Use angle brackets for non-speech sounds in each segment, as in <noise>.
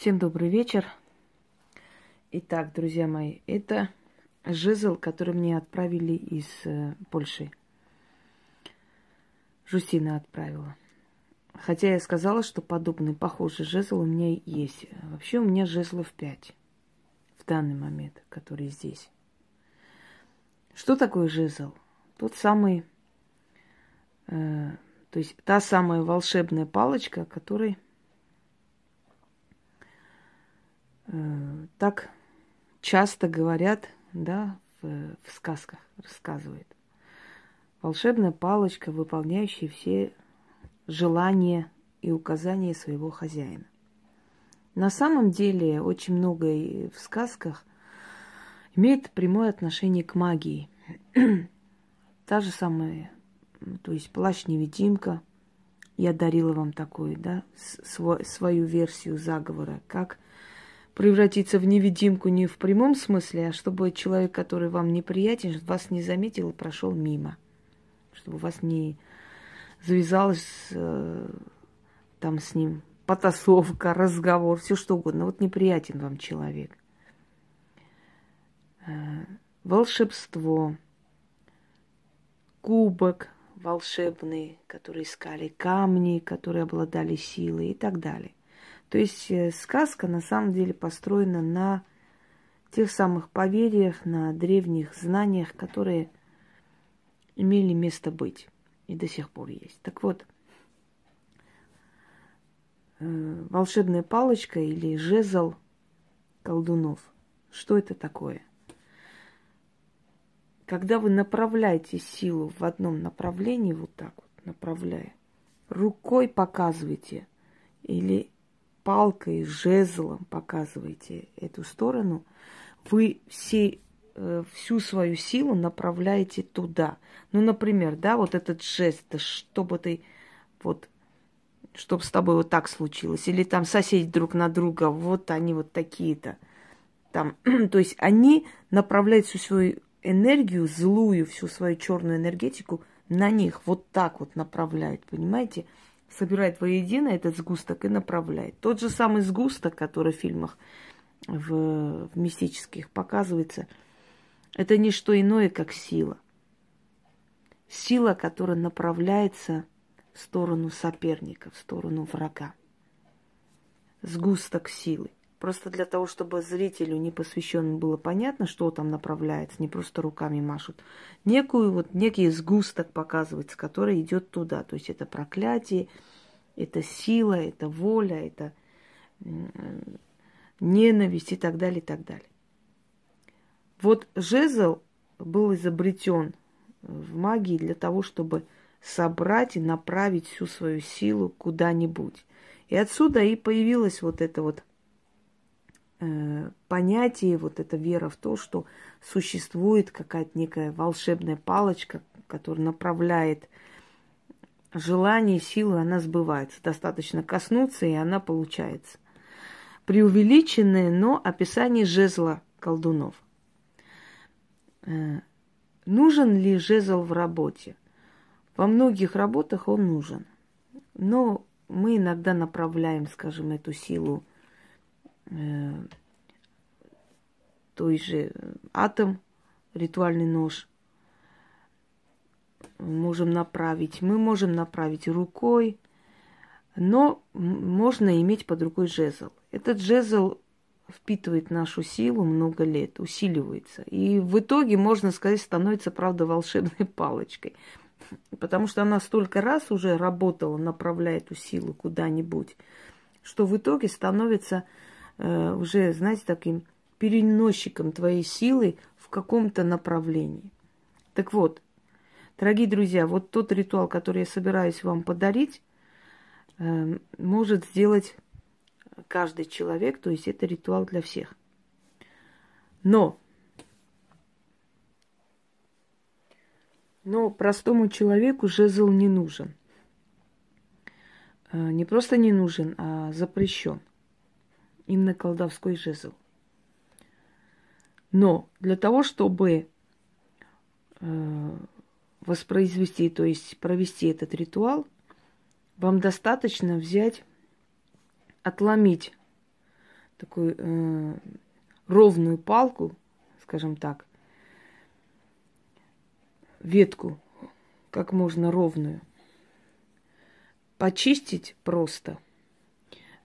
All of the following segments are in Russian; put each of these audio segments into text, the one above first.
Всем добрый вечер. Итак, друзья мои, это жезл, который мне отправили из э, Польши. Жустина отправила. Хотя я сказала, что подобный, похожий жезл у меня есть. Вообще у меня жезлов пять в данный момент, которые здесь. Что такое жезл? Тот самый, э, то есть та самая волшебная палочка, которой э, так часто говорят, да, в, в сказках рассказывает. Волшебная палочка, выполняющая все желания и указания своего хозяина. На самом деле очень многое в сказках имеет прямое отношение к магии. <clears throat> Та же самая, то есть плащ-невидимка. Я дарила вам такую, да, свой, свою версию заговора, как превратиться в невидимку не в прямом смысле, а чтобы человек, который вам неприятен, вас не заметил и прошел мимо. Чтобы у вас не завязалась э, там с ним потасовка, <laughs> разговор, все что угодно. Вот неприятен вам человек. Э, волшебство, кубок волшебный, который искали, камни, которые обладали силой и так далее. То есть э, сказка на самом деле построена на тех самых поверьях, на древних знаниях, которые имели место быть и до сих пор есть. Так вот, э, волшебная палочка или жезл колдунов. Что это такое? Когда вы направляете силу в одном направлении, вот так вот направляя, рукой показываете или палкой, жезлом показываете эту сторону, вы все, э, всю свою силу направляете туда. Ну, например, да, вот этот жест, чтобы ты вот чтобы с тобой вот так случилось, или там соседи друг на друга, вот они вот такие-то. Там, <clears throat> то есть они направляют всю свою энергию, злую, всю свою черную энергетику на них, вот так вот направляют, понимаете? Собирает воедино этот сгусток и направляет. Тот же самый сгусток, который в фильмах в, в мистических показывается, это не что иное, как сила. Сила, которая направляется в сторону соперника, в сторону врага. Сгусток силы. Просто для того, чтобы зрителю непосвященному было понятно, что там направляется, не просто руками машут. Некую вот некий сгусток показывается, который идет туда. То есть это проклятие, это сила, это воля, это ненависть и так далее, и так далее. Вот жезл был изобретен в магии для того, чтобы собрать и направить всю свою силу куда-нибудь. И отсюда и появилось вот это вот э, понятие, вот эта вера в то, что существует какая-то некая волшебная палочка, которая направляет желание, силы, она сбывается. Достаточно коснуться, и она получается. Преувеличенное, но описание жезла колдунов. Э, нужен ли жезл в работе? Во многих работах он нужен. Но мы иногда направляем, скажем, эту силу э, той же атом, ритуальный нож, можем направить. Мы можем направить рукой, но можно иметь под рукой жезл. Этот жезл впитывает нашу силу много лет, усиливается. И в итоге, можно сказать, становится, правда, волшебной <laughs> палочкой. Потому что она столько раз уже работала, направляя эту силу куда-нибудь, что в итоге становится э, уже, знаете, таким переносчиком твоей силы в каком-то направлении. Так вот, дорогие друзья, вот тот ритуал, который я собираюсь вам подарить, э, может сделать каждый человек, то есть это ритуал для всех. Но, но простому человеку жезл не нужен. Э, не просто не нужен, а запрещен. Именно колдовской жезл. Но для того, чтобы э, воспроизвести, то есть провести этот ритуал, вам достаточно взять, отломить такую э, ровную палку, скажем так, ветку, как можно ровную. Почистить просто.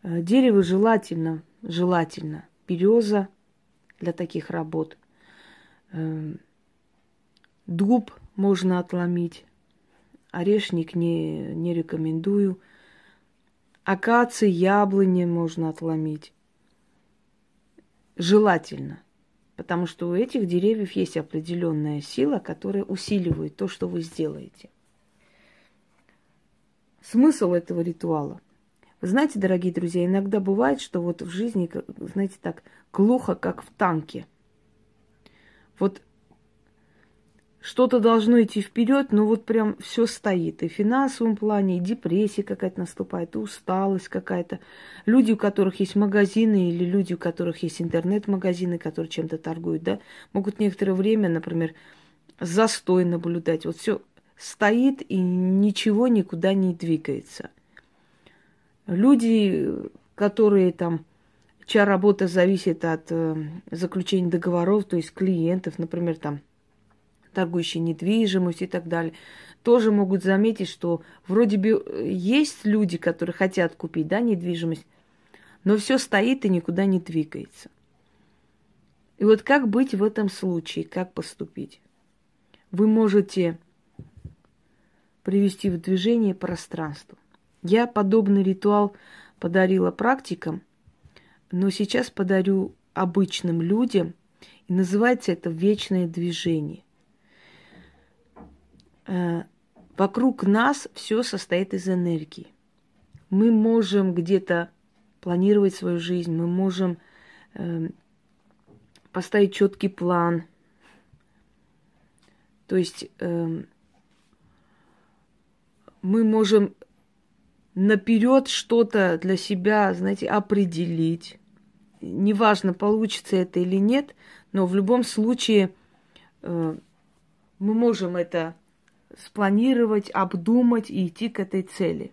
Э, дерево желательно, желательно. Береза для таких работ. Э, дуб можно отломить. Орешник не, не рекомендую. Акации, яблони можно отломить. Желательно. Потому что у этих деревьев есть определенная сила, которая усиливает то, что вы сделаете. Смысл этого ритуала. Знаете, дорогие друзья, иногда бывает, что вот в жизни, знаете, так глухо, как в танке. Вот что-то должно идти вперед, но вот прям все стоит. И в финансовом плане, и депрессия какая-то наступает, и усталость какая-то. Люди, у которых есть магазины, или люди, у которых есть интернет-магазины, которые чем-то торгуют, да, могут некоторое время, например, застой наблюдать. Вот все стоит и ничего никуда не двигается. Люди, которые там, чья работа зависит от э, заключения договоров, то есть клиентов, например, там торгующие недвижимостью и так далее, тоже могут заметить, что вроде бы э, есть люди, которые хотят купить да, недвижимость, но все стоит и никуда не двигается. И вот как быть в этом случае, как поступить? Вы можете привести в движение пространство. Я подобный ритуал подарила практикам, но сейчас подарю обычным людям, и называется это вечное движение. Э, вокруг нас все состоит из энергии. Мы можем где-то планировать свою жизнь, мы можем э, поставить четкий план. То есть э, мы можем наперед что-то для себя, знаете, определить. Неважно, получится это или нет, но в любом случае э, мы можем это спланировать, обдумать и идти к этой цели.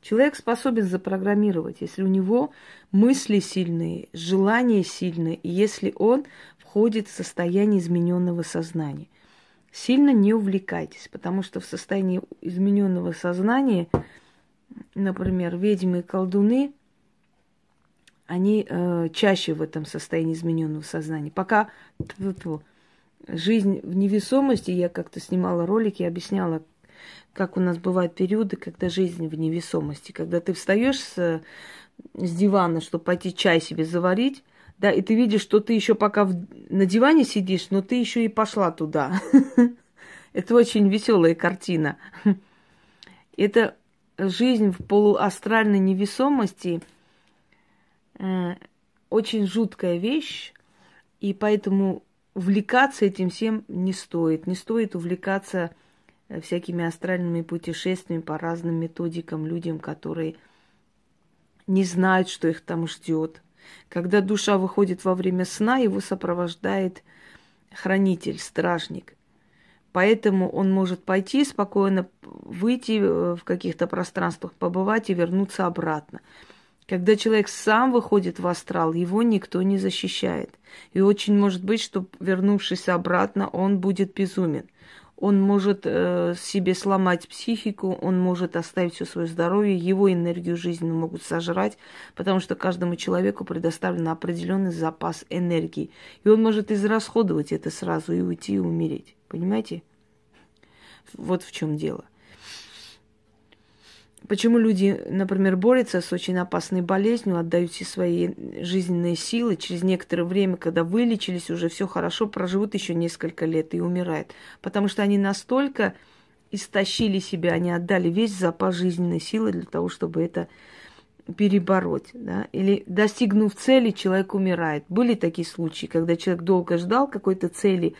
Человек способен запрограммировать, если у него мысли сильные, желания сильные, и если он входит в состояние измененного сознания. Сильно не увлекайтесь, потому что в состоянии измененного сознания, например, ведьмы и колдуны, они э, чаще в этом состоянии измененного сознания. Пока жизнь в невесомости, я как-то снимала ролики, объясняла, как у нас бывают периоды, когда жизнь в невесомости, когда ты встаешь с, с дивана, чтобы пойти чай себе заварить, да, и ты видишь, что ты еще пока в, на диване сидишь, но ты еще и пошла туда. <laughs> Это очень веселая картина. <laughs> Это жизнь в полуастральной невесомости э, очень жуткая вещь, и поэтому увлекаться этим всем не стоит. Не стоит увлекаться э, всякими астральными путешествиями по разным методикам людям, которые не знают, что их там ждет. Когда душа выходит во время сна, его сопровождает хранитель, стражник. Поэтому он может пойти спокойно, выйти э, в каких-то пространствах, побывать и вернуться обратно. Когда человек сам выходит в астрал, его никто не защищает. И очень может быть, что вернувшись обратно, он будет безумен. Он может э, себе сломать психику, он может оставить все свое здоровье, его энергию жизни могут сожрать, потому что каждому человеку предоставлен определенный запас энергии. И он может израсходовать это сразу и уйти и умереть. Понимаете? Вот в чем дело. Почему люди, например, борются с очень опасной болезнью, отдают все свои жизненные силы, через некоторое время, когда вылечились, уже все хорошо, проживут еще несколько лет и умирают. Потому что они настолько истощили себя, они отдали весь запас жизненной силы для того, чтобы это перебороть. Да? Или достигнув цели, человек умирает. Были такие случаи, когда человек долго ждал какой-то цели,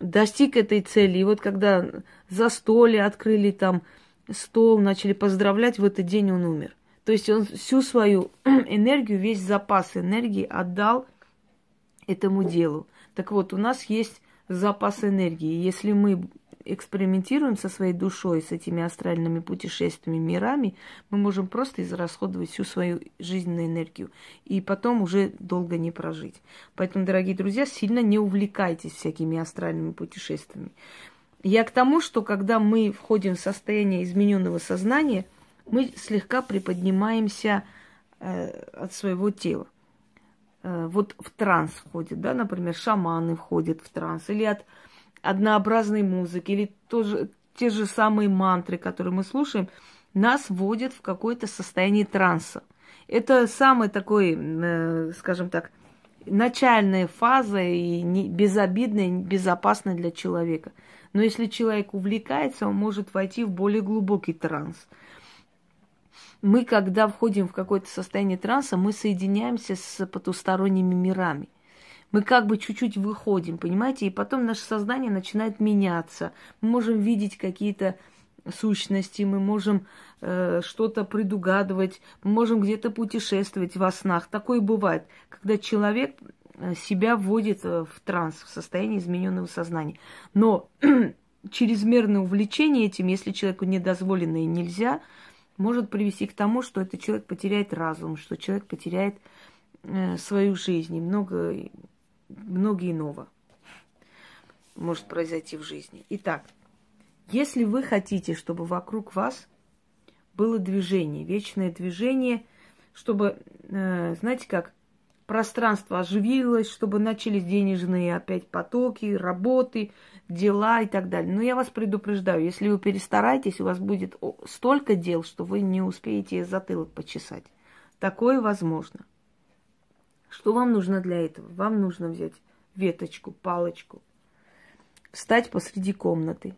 достиг этой цели, и вот когда застолье открыли там, стол, начали поздравлять, в этот день он умер. То есть он всю свою <clears throat> энергию, весь запас энергии отдал этому делу. Так вот, у нас есть запас энергии. Если мы экспериментируем со своей душой, с этими астральными путешествиями, мирами, мы можем просто израсходовать всю свою жизненную энергию и потом уже долго не прожить. Поэтому, дорогие друзья, сильно не увлекайтесь всякими астральными путешествиями. Я к тому, что когда мы входим в состояние измененного сознания, мы слегка приподнимаемся э, от своего тела. Э, вот в транс входит, да, например, шаманы входят в транс, или от однообразной музыки, или тоже, те же самые мантры, которые мы слушаем, нас вводят в какое-то состояние транса. Это самый такой, э, скажем так, начальная фаза и не, безобидная, безопасная для человека. Но если человек увлекается, он может войти в более глубокий транс. Мы, когда входим в какое-то состояние транса, мы соединяемся с потусторонними мирами – мы как бы чуть-чуть выходим, понимаете, и потом наше сознание начинает меняться. Мы можем видеть какие-то сущности, мы можем э, что-то предугадывать, мы можем где-то путешествовать во снах. Такое бывает, когда человек себя вводит э, в транс, в состояние измененного сознания. Но <clears throat> чрезмерное увлечение этим, если человеку недозволено и нельзя, может привести к тому, что этот человек потеряет разум, что человек потеряет э, свою жизнь и много много иного может произойти в жизни. Итак, если вы хотите, чтобы вокруг вас было движение, вечное движение, чтобы, э, знаете как, пространство оживилось, чтобы начались денежные опять потоки, работы, дела и так далее. Но я вас предупреждаю, если вы перестараетесь, у вас будет столько дел, что вы не успеете затылок почесать. Такое возможно. Что вам нужно для этого? Вам нужно взять веточку, палочку, встать посреди комнаты.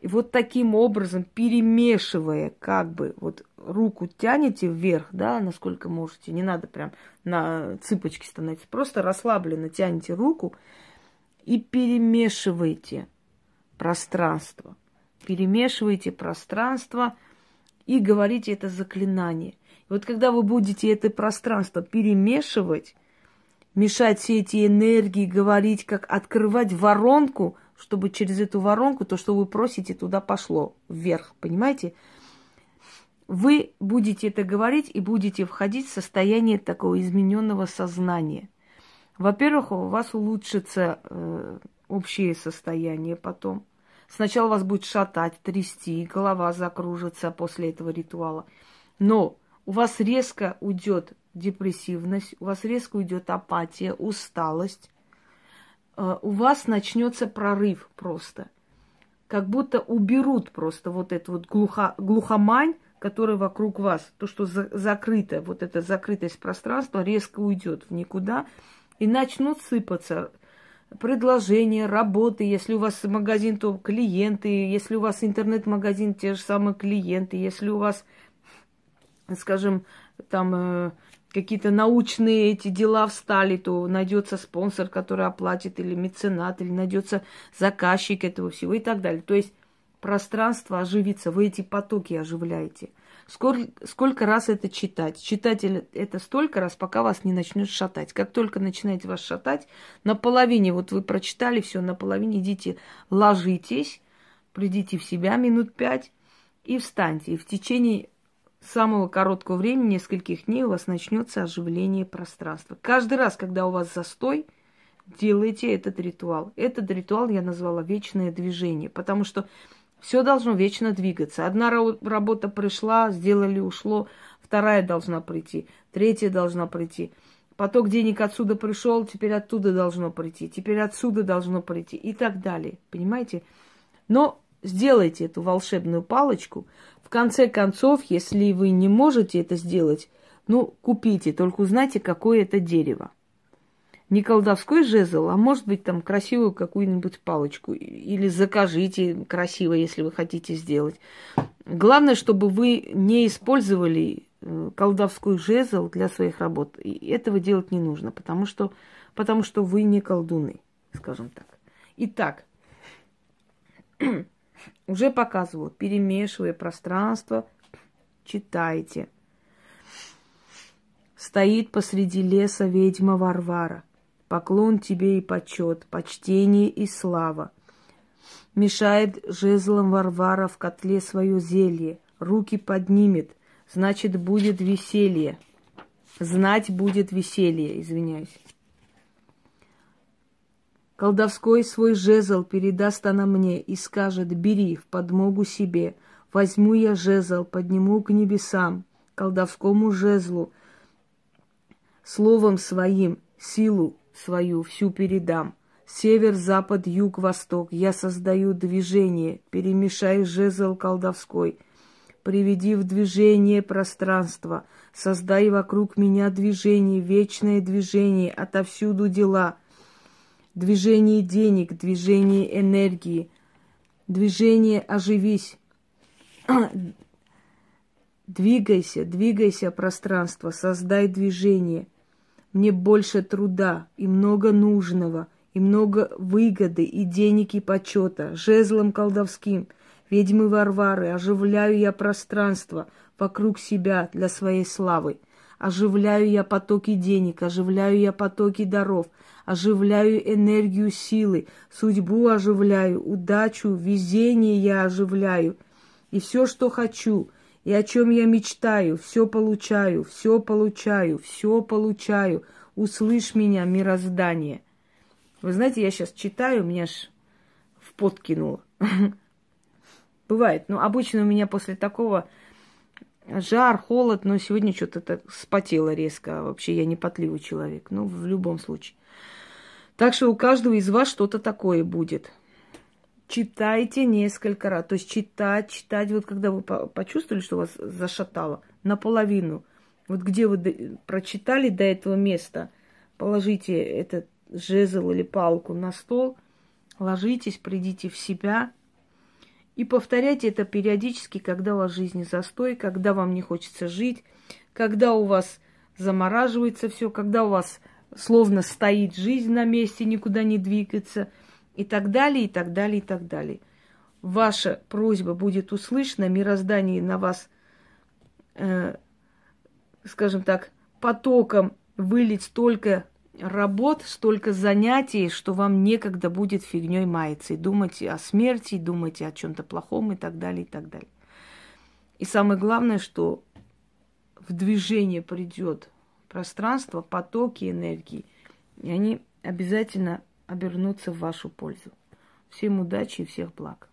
И вот таким образом, перемешивая, как бы, вот руку тянете вверх, да, насколько можете, не надо прям на цыпочки становиться, просто расслабленно тянете руку и перемешиваете пространство. Перемешиваете пространство и говорите это заклинание. Вот когда вы будете это пространство перемешивать, мешать все эти энергии, говорить, как открывать воронку, чтобы через эту воронку то, что вы просите, туда пошло вверх, понимаете? Вы будете это говорить и будете входить в состояние такого измененного сознания. Во-первых, у вас улучшится э, общее состояние потом. Сначала вас будет шатать, трясти, голова закружится после этого ритуала. Но у вас резко уйдет депрессивность, у вас резко уйдет апатия, усталость, у вас начнется прорыв просто. Как будто уберут просто вот эту вот глухо, глухомань, которая вокруг вас, то, что за, закрыто, вот эта закрытость пространства резко уйдет в никуда, и начнут сыпаться предложения, работы, если у вас магазин, то клиенты, если у вас интернет-магазин, те же самые клиенты, если у вас скажем, там э, какие-то научные эти дела встали, то найдется спонсор, который оплатит, или меценат, или найдется заказчик этого всего и так далее. То есть пространство оживится, вы эти потоки оживляете. Сколько, сколько раз это читать? Читать это столько раз, пока вас не начнет шатать. Как только начинаете вас шатать, на половине, вот вы прочитали все, на половине идите, ложитесь, придите в себя минут пять и встаньте. И в течение самого короткого времени, нескольких дней, у вас начнется оживление пространства. Каждый раз, когда у вас застой, делайте этот ритуал. Этот ритуал я назвала вечное движение, потому что все должно вечно двигаться. Одна работа пришла, сделали, ушло, вторая должна прийти, третья должна прийти. Поток денег отсюда пришел, теперь оттуда должно прийти, теперь отсюда должно прийти и так далее. Понимаете? Но сделайте эту волшебную палочку. Конце концов, если вы не можете это сделать, ну, купите, только узнайте, какое это дерево. Не колдовской жезл, а может быть там красивую какую-нибудь палочку. Или закажите красиво, если вы хотите сделать. Главное, чтобы вы не использовали э, колдовской жезл для своих работ. И этого делать не нужно, потому что, потому что вы не колдуны, скажем так. Итак, <clears throat> Уже показывала, перемешивая пространство, читайте. Стоит посреди леса ведьма Варвара. Поклон тебе и почет, почтение и слава. Мешает жезлом Варвара в котле свое зелье. Руки поднимет, значит, будет веселье. Знать будет веселье, извиняюсь. Колдовской свой жезл передаст она мне и скажет, бери в подмогу себе. Возьму я жезл, подниму к небесам, колдовскому жезлу, словом своим силу свою всю передам. Север, запад, юг, восток, я создаю движение, перемешай жезл колдовской, приведи в движение пространство, создай вокруг меня движение, вечное движение, отовсюду дела, движение денег, движение энергии, движение оживись, <clears throat> двигайся, двигайся пространство, создай движение. Мне больше труда и много нужного – и много выгоды, и денег, и почета, жезлом колдовским, ведьмы Варвары, оживляю я пространство вокруг себя для своей славы. Оживляю я потоки денег, оживляю я потоки даров, оживляю энергию силы, судьбу оживляю, удачу, везение я оживляю. И все, что хочу, и о чем я мечтаю, все получаю, все получаю, все получаю. Услышь меня, мироздание. Вы знаете, я сейчас читаю, меня аж в пот кинуло. <laughs> Бывает. Но обычно у меня после такого жар, холод, но сегодня что-то спотело резко. Вообще я не потливый человек. Ну, в любом случае. Так что у каждого из вас что-то такое будет. Читайте несколько раз. То есть читать, читать. Вот когда вы почувствовали, что вас зашатало, наполовину. Вот где вы прочитали до этого места, положите этот жезл или палку на стол, ложитесь, придите в себя и повторяйте это периодически, когда у вас жизни застой, когда вам не хочется жить, когда у вас замораживается все, когда у вас словно стоит жизнь на месте, никуда не двигается, и так далее, и так далее, и так далее. Ваша просьба будет услышана, мироздание на вас, э, скажем так, потоком вылить столько работ, столько занятий, что вам некогда будет фигней маяться и думать о смерти, думать о чем-то плохом и так далее, и так далее. И самое главное, что в движение придет пространство, потоки энергии, и они обязательно обернутся в вашу пользу. Всем удачи и всех благ.